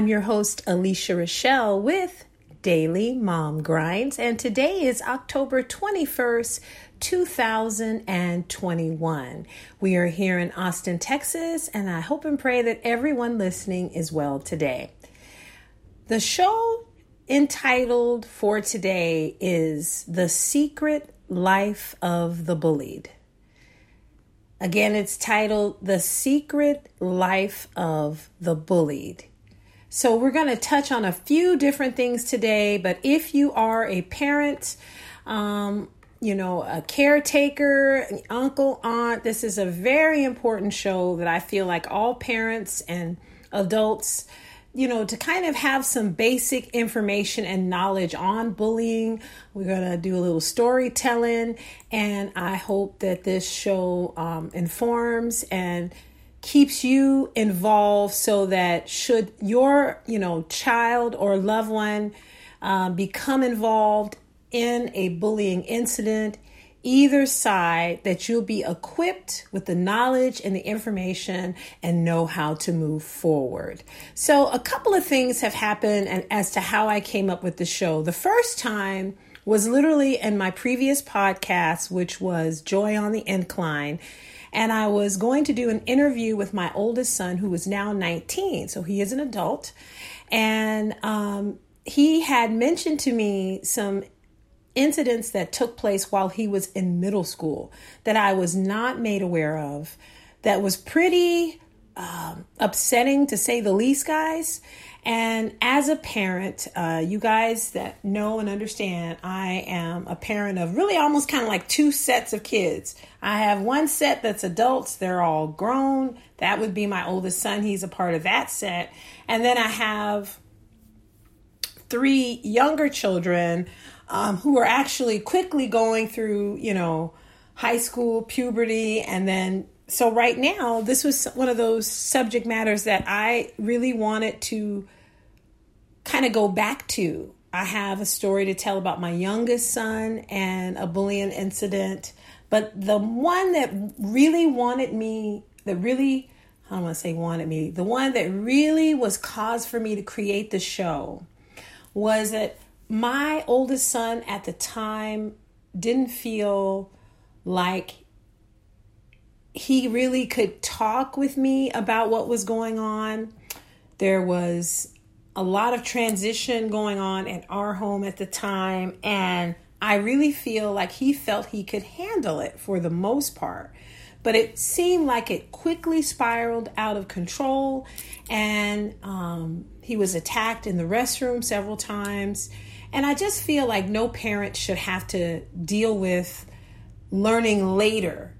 I'm your host, Alicia Rochelle, with Daily Mom Grinds, and today is October 21st, 2021. We are here in Austin, Texas, and I hope and pray that everyone listening is well today. The show entitled for today is The Secret Life of the Bullied. Again, it's titled The Secret Life of the Bullied. So, we're going to touch on a few different things today, but if you are a parent, um, you know, a caretaker, uncle, aunt, this is a very important show that I feel like all parents and adults you know, to kind of have some basic information and knowledge on bullying. We're going to do a little storytelling, and I hope that this show um, informs and keeps you involved so that should your, you know, child or loved one um, become involved in a bullying incident, either side that you'll be equipped with the knowledge and the information and know how to move forward. So, a couple of things have happened and as to how I came up with the show. The first time was literally in my previous podcast, which was Joy on the Incline. And I was going to do an interview with my oldest son, who is now 19. So he is an adult. And um, he had mentioned to me some incidents that took place while he was in middle school that I was not made aware of, that was pretty um, upsetting to say the least, guys. And as a parent, uh, you guys that know and understand, I am a parent of really almost kind of like two sets of kids. I have one set that's adults, they're all grown. That would be my oldest son, he's a part of that set. And then I have three younger children um, who are actually quickly going through, you know, high school, puberty, and then so right now, this was one of those subject matters that I really wanted to kind of go back to. I have a story to tell about my youngest son and a bullying incident, but the one that really wanted me, that really, I don't want to say wanted me, the one that really was cause for me to create the show was that my oldest son at the time didn't feel like he really could talk with me about what was going on. There was a lot of transition going on in our home at the time, and I really feel like he felt he could handle it for the most part. But it seemed like it quickly spiraled out of control, and um, he was attacked in the restroom several times and I just feel like no parent should have to deal with learning later.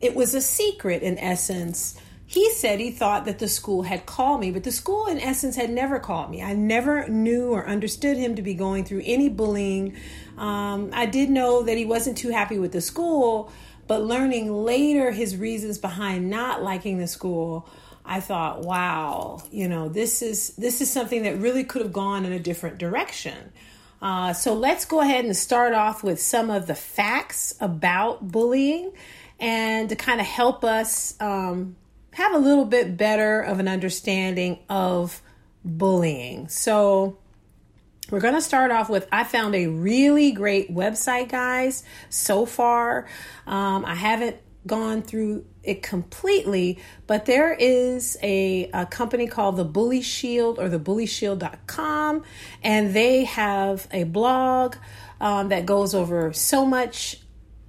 It was a secret in essence. He said he thought that the school had called me, but the school in essence had never called me. I never knew or understood him to be going through any bullying. Um, I did know that he wasn't too happy with the school, but learning later his reasons behind not liking the school, I thought, wow, you know, this is this is something that really could have gone in a different direction. Uh, so let's go ahead and start off with some of the facts about bullying and to kind of help us um, have a little bit better of an understanding of bullying. So, we're going to start off with I found a really great website, guys, so far. Um, I haven't gone through it completely, but there is a, a company called the Bully Shield or the bullyshield.com, and they have a blog um, that goes over so much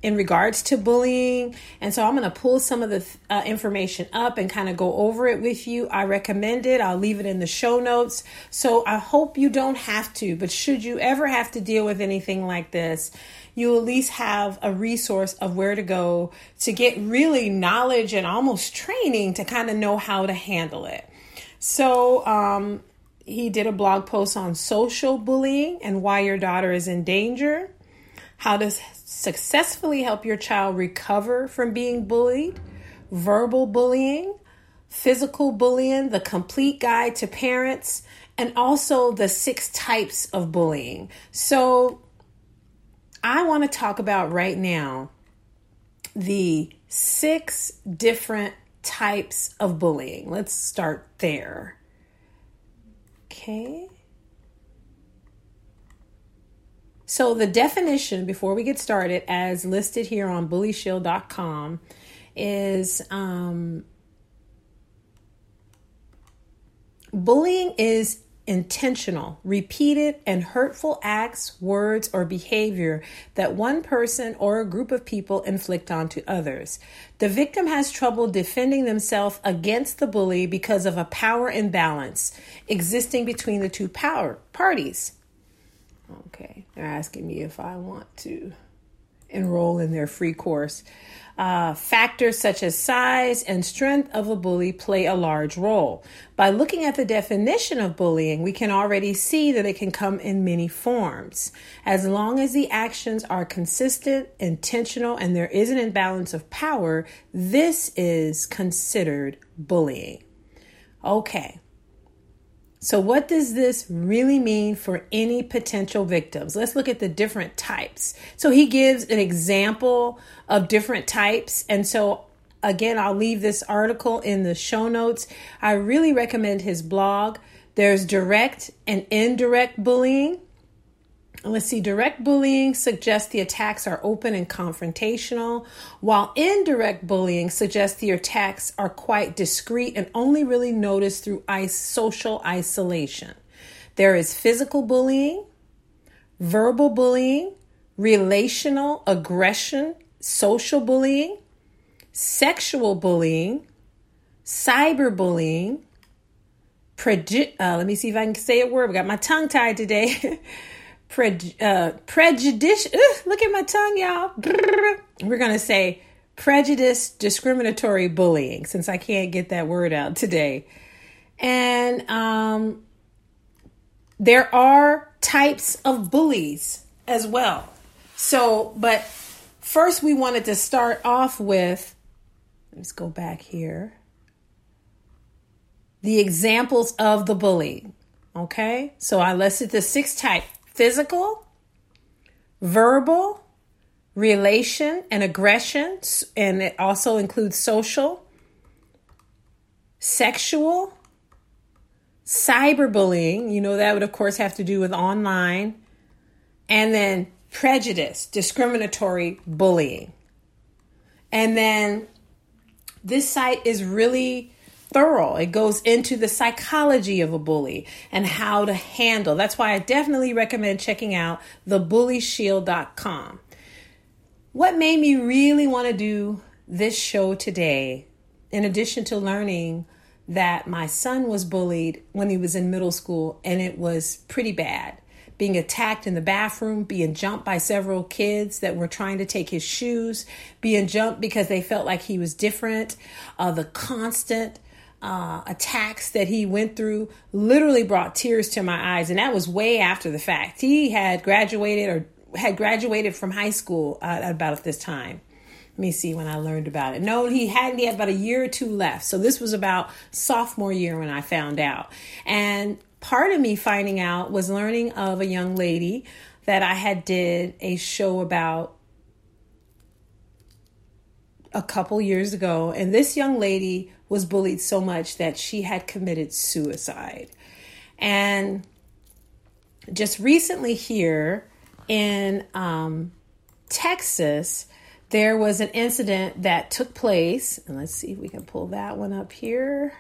in regards to bullying. And so I'm going to pull some of the uh, information up and kind of go over it with you. I recommend it. I'll leave it in the show notes. So I hope you don't have to, but should you ever have to deal with anything like this, you at least have a resource of where to go to get really knowledge and almost training to kind of know how to handle it. So, um, he did a blog post on social bullying and why your daughter is in danger, how to successfully help your child recover from being bullied, verbal bullying, physical bullying, the complete guide to parents, and also the six types of bullying. So, I want to talk about right now the six different types of bullying. Let's start there. Okay. So, the definition before we get started, as listed here on bullyshield.com, is um, bullying is intentional, repeated, and hurtful acts, words, or behavior that one person or a group of people inflict onto others. The victim has trouble defending themselves against the bully because of a power imbalance existing between the two power parties. Okay, they're asking me if I want to enroll in their free course. Uh, factors such as size and strength of a bully play a large role. By looking at the definition of bullying, we can already see that it can come in many forms. As long as the actions are consistent, intentional, and there is an imbalance of power, this is considered bullying. Okay, so, what does this really mean for any potential victims? Let's look at the different types. So, he gives an example of different types. And so, again, I'll leave this article in the show notes. I really recommend his blog. There's direct and indirect bullying. Let's see, direct bullying suggests the attacks are open and confrontational, while indirect bullying suggests the attacks are quite discreet and only really noticed through social isolation. There is physical bullying, verbal bullying, relational aggression, social bullying, sexual bullying, cyberbullying, preju- uh, let me see if I can say a word. I got my tongue tied today. Pre- uh, prejudice. look at my tongue, y'all. We're going to say prejudice, discriminatory bullying, since I can't get that word out today. And um, there are types of bullies as well. So, but first, we wanted to start off with let's go back here the examples of the bully. Okay, so I listed the six types physical, verbal, relation, and aggression, and it also includes social, sexual, cyberbullying. You know, that would, of course, have to do with online, and then prejudice, discriminatory bullying. And then this site is really thorough. It goes into the psychology of a bully and how to handle. That's why I definitely recommend checking out thebullyshield.com. What made me really want to do this show today, in addition to learning that my son was bullied when he was in middle school and it was pretty bad. Being attacked in the bathroom, being jumped by several kids that were trying to take his shoes, being jumped because they felt like he was different, uh, the constant uh, attacks that he went through literally brought tears to my eyes. And that was way after the fact. He had graduated or had graduated from high school uh, at about this time. Let me see when I learned about it. No, he hadn't. He had about a year or two left. So this was about sophomore year when I found out. And part of me finding out was learning of a young lady that I had did a show about a couple years ago. And this young lady was bullied so much that she had committed suicide. And just recently here in um, Texas, there was an incident that took place. And let's see if we can pull that one up here.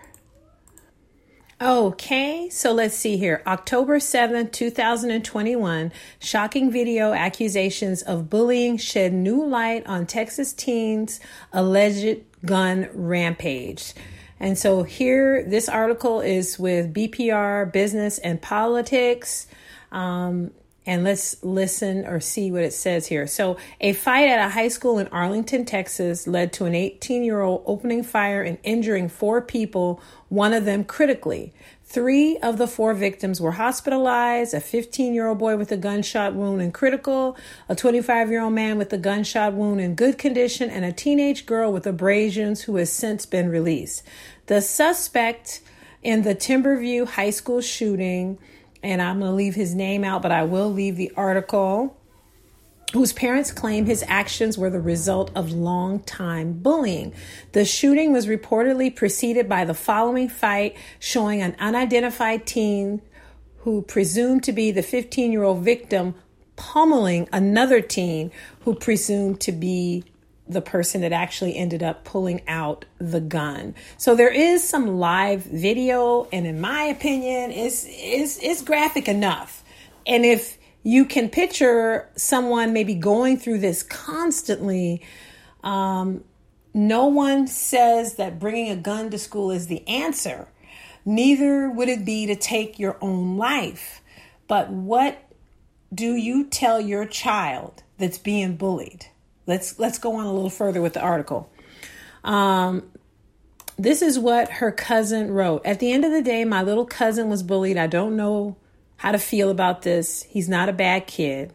Okay, so let's see here. October 7th, 2021, shocking video accusations of bullying shed new light on Texas teens' alleged gun rampage. And so here, this article is with BPR Business and Politics. Um, and let's listen or see what it says here. So, a fight at a high school in Arlington, Texas led to an 18 year old opening fire and injuring four people, one of them critically. Three of the four victims were hospitalized a 15 year old boy with a gunshot wound in critical, a 25 year old man with a gunshot wound in good condition, and a teenage girl with abrasions who has since been released. The suspect in the Timberview High School shooting, and I'm going to leave his name out, but I will leave the article whose parents claim his actions were the result of long-time bullying. The shooting was reportedly preceded by the following fight showing an unidentified teen who presumed to be the 15 year old victim pummeling another teen who presumed to be the person that actually ended up pulling out the gun. So there is some live video, and in my opinion, is is is graphic enough. And if you can picture someone maybe going through this constantly, um, no one says that bringing a gun to school is the answer. Neither would it be to take your own life. But what do you tell your child that's being bullied? Let's let's go on a little further with the article. Um, this is what her cousin wrote. At the end of the day, my little cousin was bullied. I don't know how to feel about this. He's not a bad kid.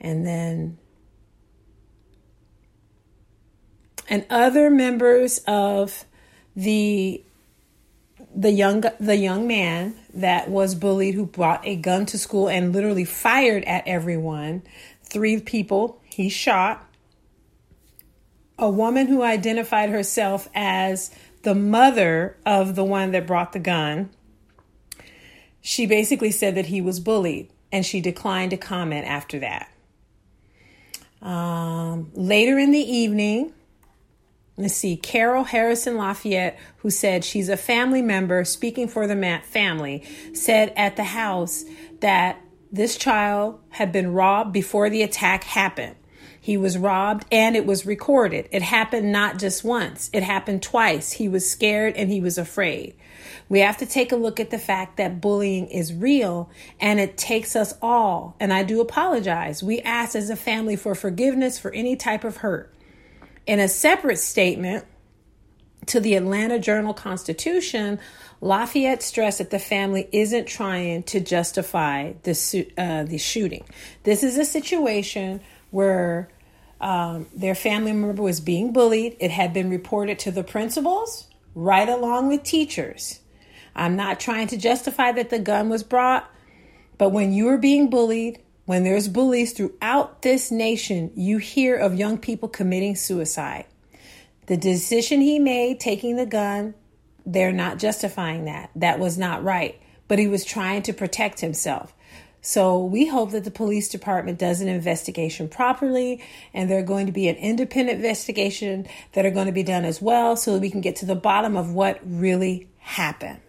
And then and other members of the the young the young man that was bullied who brought a gun to school and literally fired at everyone three people he shot a woman who identified herself as the mother of the one that brought the gun she basically said that he was bullied and she declined to comment after that um, later in the evening let's see, Carol Harrison Lafayette, who said she's a family member speaking for the family, said at the house that this child had been robbed before the attack happened. He was robbed and it was recorded. It happened not just once, it happened twice. He was scared and he was afraid. We have to take a look at the fact that bullying is real and it takes us all. And I do apologize. We ask as a family for forgiveness for any type of hurt. In a separate statement to the Atlanta Journal Constitution, Lafayette stressed that the family isn't trying to justify the, uh, the shooting. This is a situation where um, their family member was being bullied. It had been reported to the principals, right along with teachers. I'm not trying to justify that the gun was brought, but when you are being bullied, when there's bullies throughout this nation, you hear of young people committing suicide. The decision he made, taking the gun, they're not justifying that. That was not right. But he was trying to protect himself. So we hope that the police department does an investigation properly and there are going to be an independent investigation that are going to be done as well so that we can get to the bottom of what really happened.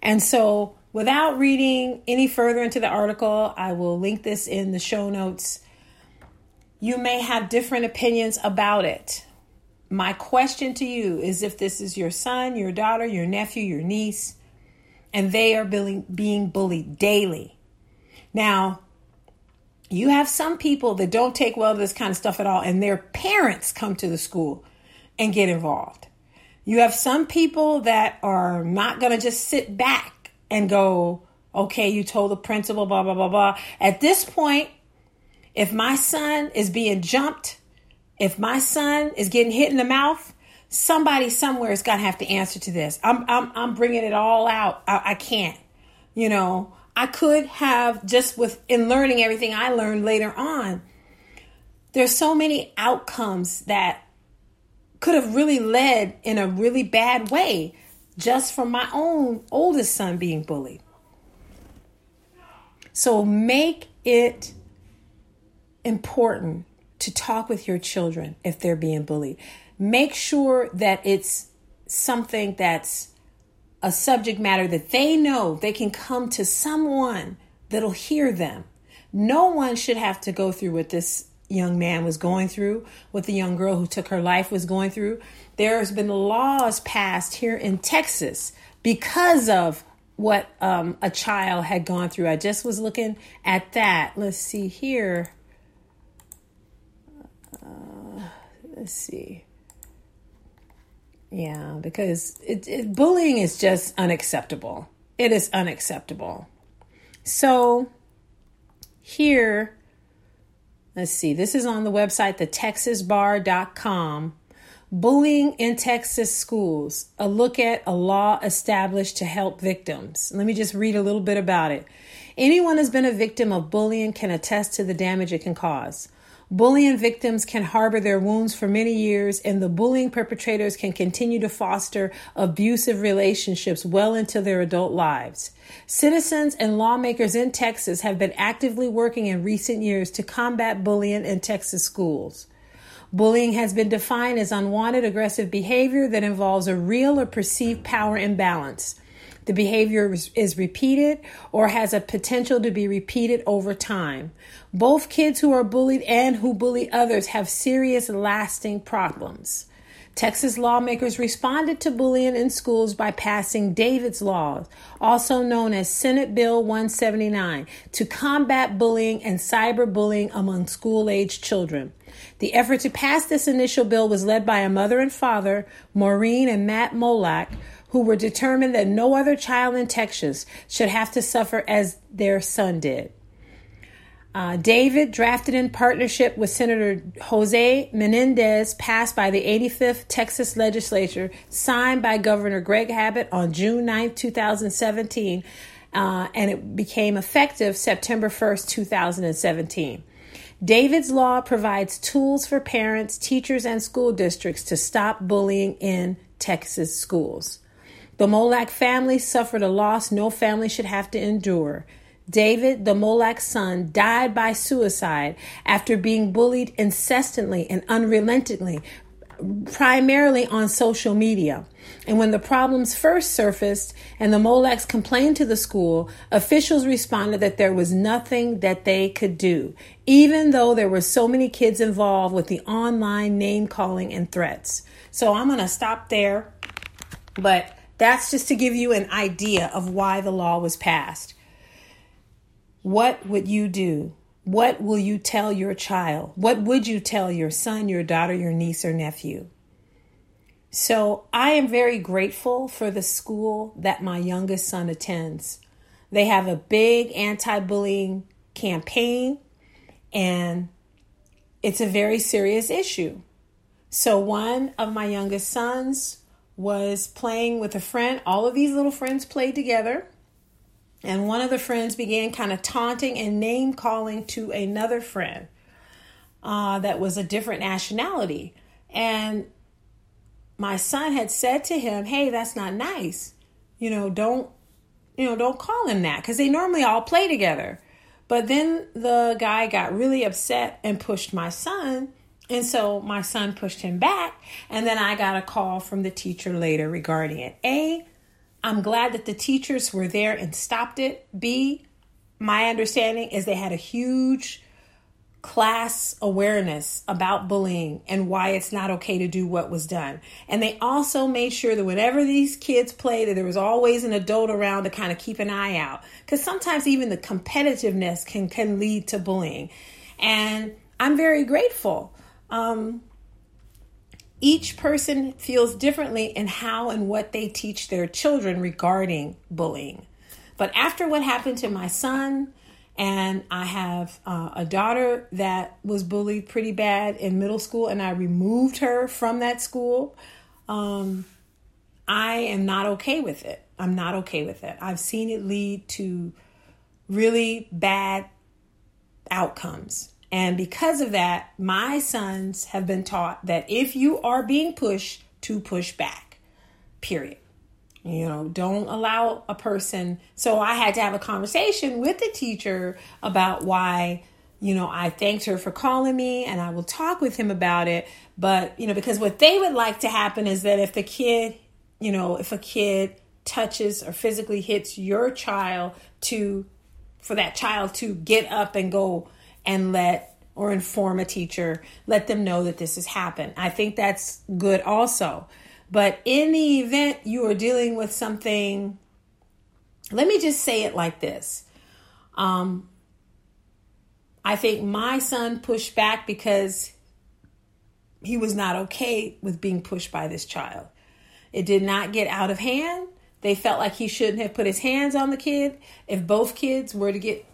And so Without reading any further into the article, I will link this in the show notes. You may have different opinions about it. My question to you is if this is your son, your daughter, your nephew, your niece, and they are being bullied daily. Now, you have some people that don't take well to this kind of stuff at all, and their parents come to the school and get involved. You have some people that are not going to just sit back and go, okay, you told the principal, blah, blah, blah, blah. At this point, if my son is being jumped, if my son is getting hit in the mouth, somebody somewhere is going to have to answer to this. I'm, I'm, I'm bringing it all out. I, I can't, you know, I could have just with in learning everything I learned later on. There's so many outcomes that could have really led in a really bad way just from my own oldest son being bullied. So make it important to talk with your children if they're being bullied. Make sure that it's something that's a subject matter that they know they can come to someone that'll hear them. No one should have to go through what this young man was going through, what the young girl who took her life was going through. There's been laws passed here in Texas because of what um, a child had gone through. I just was looking at that. Let's see here. Uh, let's see. Yeah, because it, it, bullying is just unacceptable. It is unacceptable. So here Let's see, this is on the website, thetexasbar.com. Bullying in Texas Schools, a look at a law established to help victims. Let me just read a little bit about it. Anyone who's been a victim of bullying can attest to the damage it can cause. Bullying victims can harbor their wounds for many years, and the bullying perpetrators can continue to foster abusive relationships well into their adult lives. Citizens and lawmakers in Texas have been actively working in recent years to combat bullying in Texas schools. Bullying has been defined as unwanted aggressive behavior that involves a real or perceived power imbalance. The behavior is repeated or has a potential to be repeated over time. Both kids who are bullied and who bully others have serious, lasting problems. Texas lawmakers responded to bullying in schools by passing David's Law, also known as Senate Bill 179, to combat bullying and cyberbullying among school age children. The effort to pass this initial bill was led by a mother and father, Maureen and Matt Molak, who were determined that no other child in Texas should have to suffer as their son did. Uh, David, drafted in partnership with Senator Jose Menendez, passed by the 85th Texas legislature, signed by Governor Greg Abbott on June 9, 2017, uh, and it became effective September 1st, 2017. David's Law provides tools for parents, teachers, and school districts to stop bullying in Texas schools. The Molak family suffered a loss no family should have to endure. David, the Molak son, died by suicide after being bullied incessantly and unrelentingly, primarily on social media. And when the problems first surfaced and the Molaks complained to the school, officials responded that there was nothing that they could do, even though there were so many kids involved with the online name calling and threats. So I'm going to stop there. But that's just to give you an idea of why the law was passed. What would you do? What will you tell your child? What would you tell your son, your daughter, your niece, or nephew? So I am very grateful for the school that my youngest son attends. They have a big anti bullying campaign, and it's a very serious issue. So, one of my youngest sons was playing with a friend. All of these little friends played together. And one of the friends began kind of taunting and name calling to another friend uh, that was a different nationality. And my son had said to him, Hey, that's not nice. You know, don't, you know, don't call him that because they normally all play together. But then the guy got really upset and pushed my son and so my son pushed him back, and then I got a call from the teacher later regarding it. A, I'm glad that the teachers were there and stopped it. B, my understanding is they had a huge class awareness about bullying and why it's not okay to do what was done. And they also made sure that whenever these kids played, that there was always an adult around to kind of keep an eye out. Because sometimes even the competitiveness can, can lead to bullying. And I'm very grateful um, each person feels differently in how and what they teach their children regarding bullying. But after what happened to my son, and I have uh, a daughter that was bullied pretty bad in middle school, and I removed her from that school. Um, I am not okay with it. I'm not okay with it. I've seen it lead to really bad outcomes. And because of that, my sons have been taught that if you are being pushed, to push back, period. You know, don't allow a person. So I had to have a conversation with the teacher about why, you know, I thanked her for calling me and I will talk with him about it. But, you know, because what they would like to happen is that if the kid, you know, if a kid touches or physically hits your child to, for that child to get up and go and let or inform a teacher, let them know that this has happened. I think that's good also. But in the event you are dealing with something, let me just say it like this. Um, I think my son pushed back because he was not okay with being pushed by this child. It did not get out of hand. They felt like he shouldn't have put his hands on the kid. If both kids were to get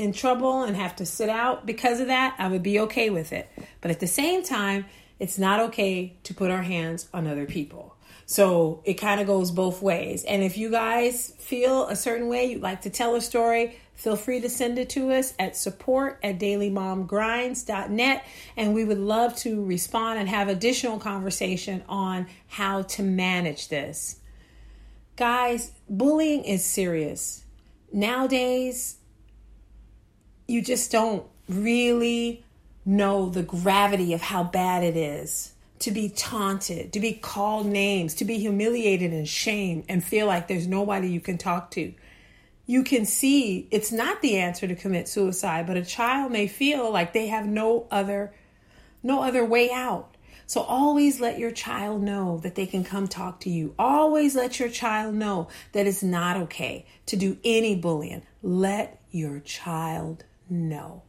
in trouble and have to sit out because of that, I would be okay with it. But at the same time, it's not okay to put our hands on other people. So it kind of goes both ways. And if you guys feel a certain way, you'd like to tell a story, feel free to send it to us at support at dailymomgrinds.net. And we would love to respond and have additional conversation on how to manage this. Guys, bullying is serious. Nowadays, you just don't really know the gravity of how bad it is to be taunted, to be called names, to be humiliated and shamed, and feel like there's nobody you can talk to. You can see it's not the answer to commit suicide, but a child may feel like they have no other no other way out. So always let your child know that they can come talk to you. Always let your child know that it's not okay to do any bullying. Let your child know.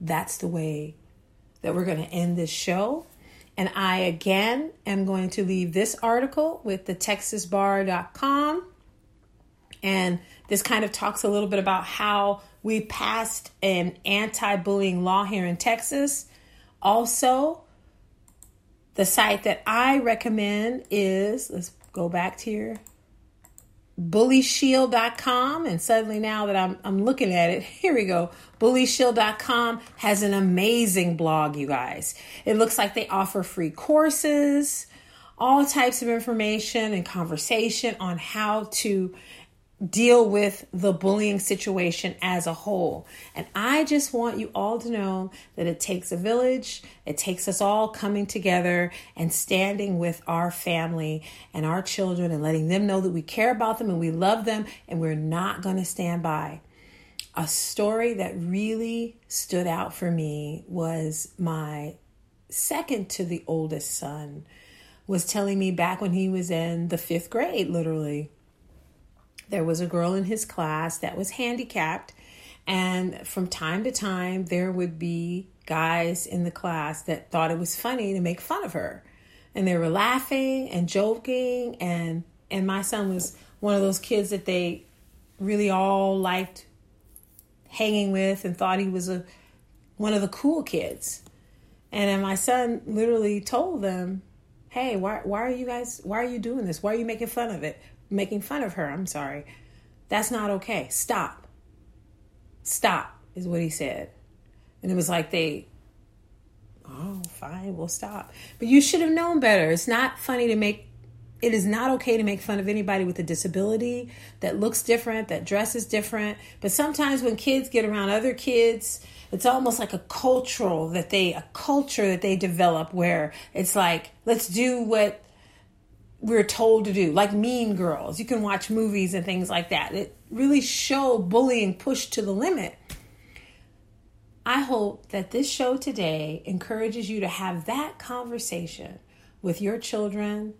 That's the way that we're going to end this show. And I again am going to leave this article with the texasbar.com. And this kind of talks a little bit about how we passed an anti bullying law here in Texas. Also, the site that I recommend is let's go back to here bullyshield.com and suddenly now that I'm I'm looking at it, here we go. bullyshield.com has an amazing blog, you guys. It looks like they offer free courses, all types of information and conversation on how to deal with the bullying situation as a whole. And I just want you all to know that it takes a village, it takes us all coming together and standing with our family and our children and letting them know that we care about them and we love them and we're not going to stand by. A story that really stood out for me was my second to the oldest son was telling me back when he was in the fifth grade, literally there was a girl in his class that was handicapped, and from time to time, there would be guys in the class that thought it was funny to make fun of her. And they were laughing and joking, and and my son was one of those kids that they really all liked hanging with and thought he was a one of the cool kids. And then my son literally told them, "Hey, why why are you guys why are you doing this? Why are you making fun of it? Making fun of her. I'm sorry. That's not okay. Stop. Stop, is what he said. And it was like they, oh, fine, we'll stop. But you should have known better. It's not funny to make, it is not okay to make fun of anybody with a disability that looks different, that dresses different. But sometimes when kids get around other kids, it's almost like a cultural that they, a culture that they develop where it's like, let's do what we're told to do, like Mean Girls. You can watch movies and things like that. It really show bullying pushed to the limit. I hope that this show today encourages you to have that conversation with your children,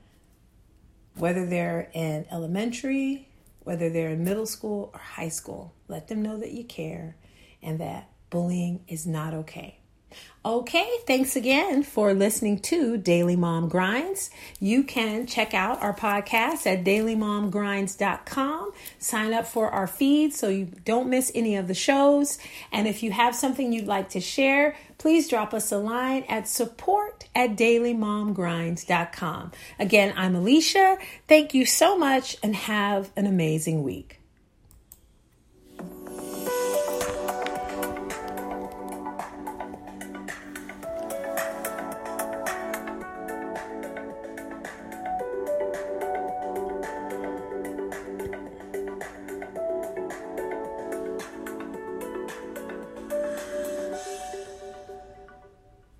whether they're in elementary, whether they're in middle school or high school. Let them know that you care and that bullying is not okay. Okay, thanks again for listening to Daily Mom Grinds. You can check out our podcast at dailymomgrinds.com. Sign up for our feed so you don't miss any of the shows. And if you have something you'd like to share, please drop us a line at support at dailymomgrinds.com. Again, I'm Alicia. Thank you so much and have an amazing week.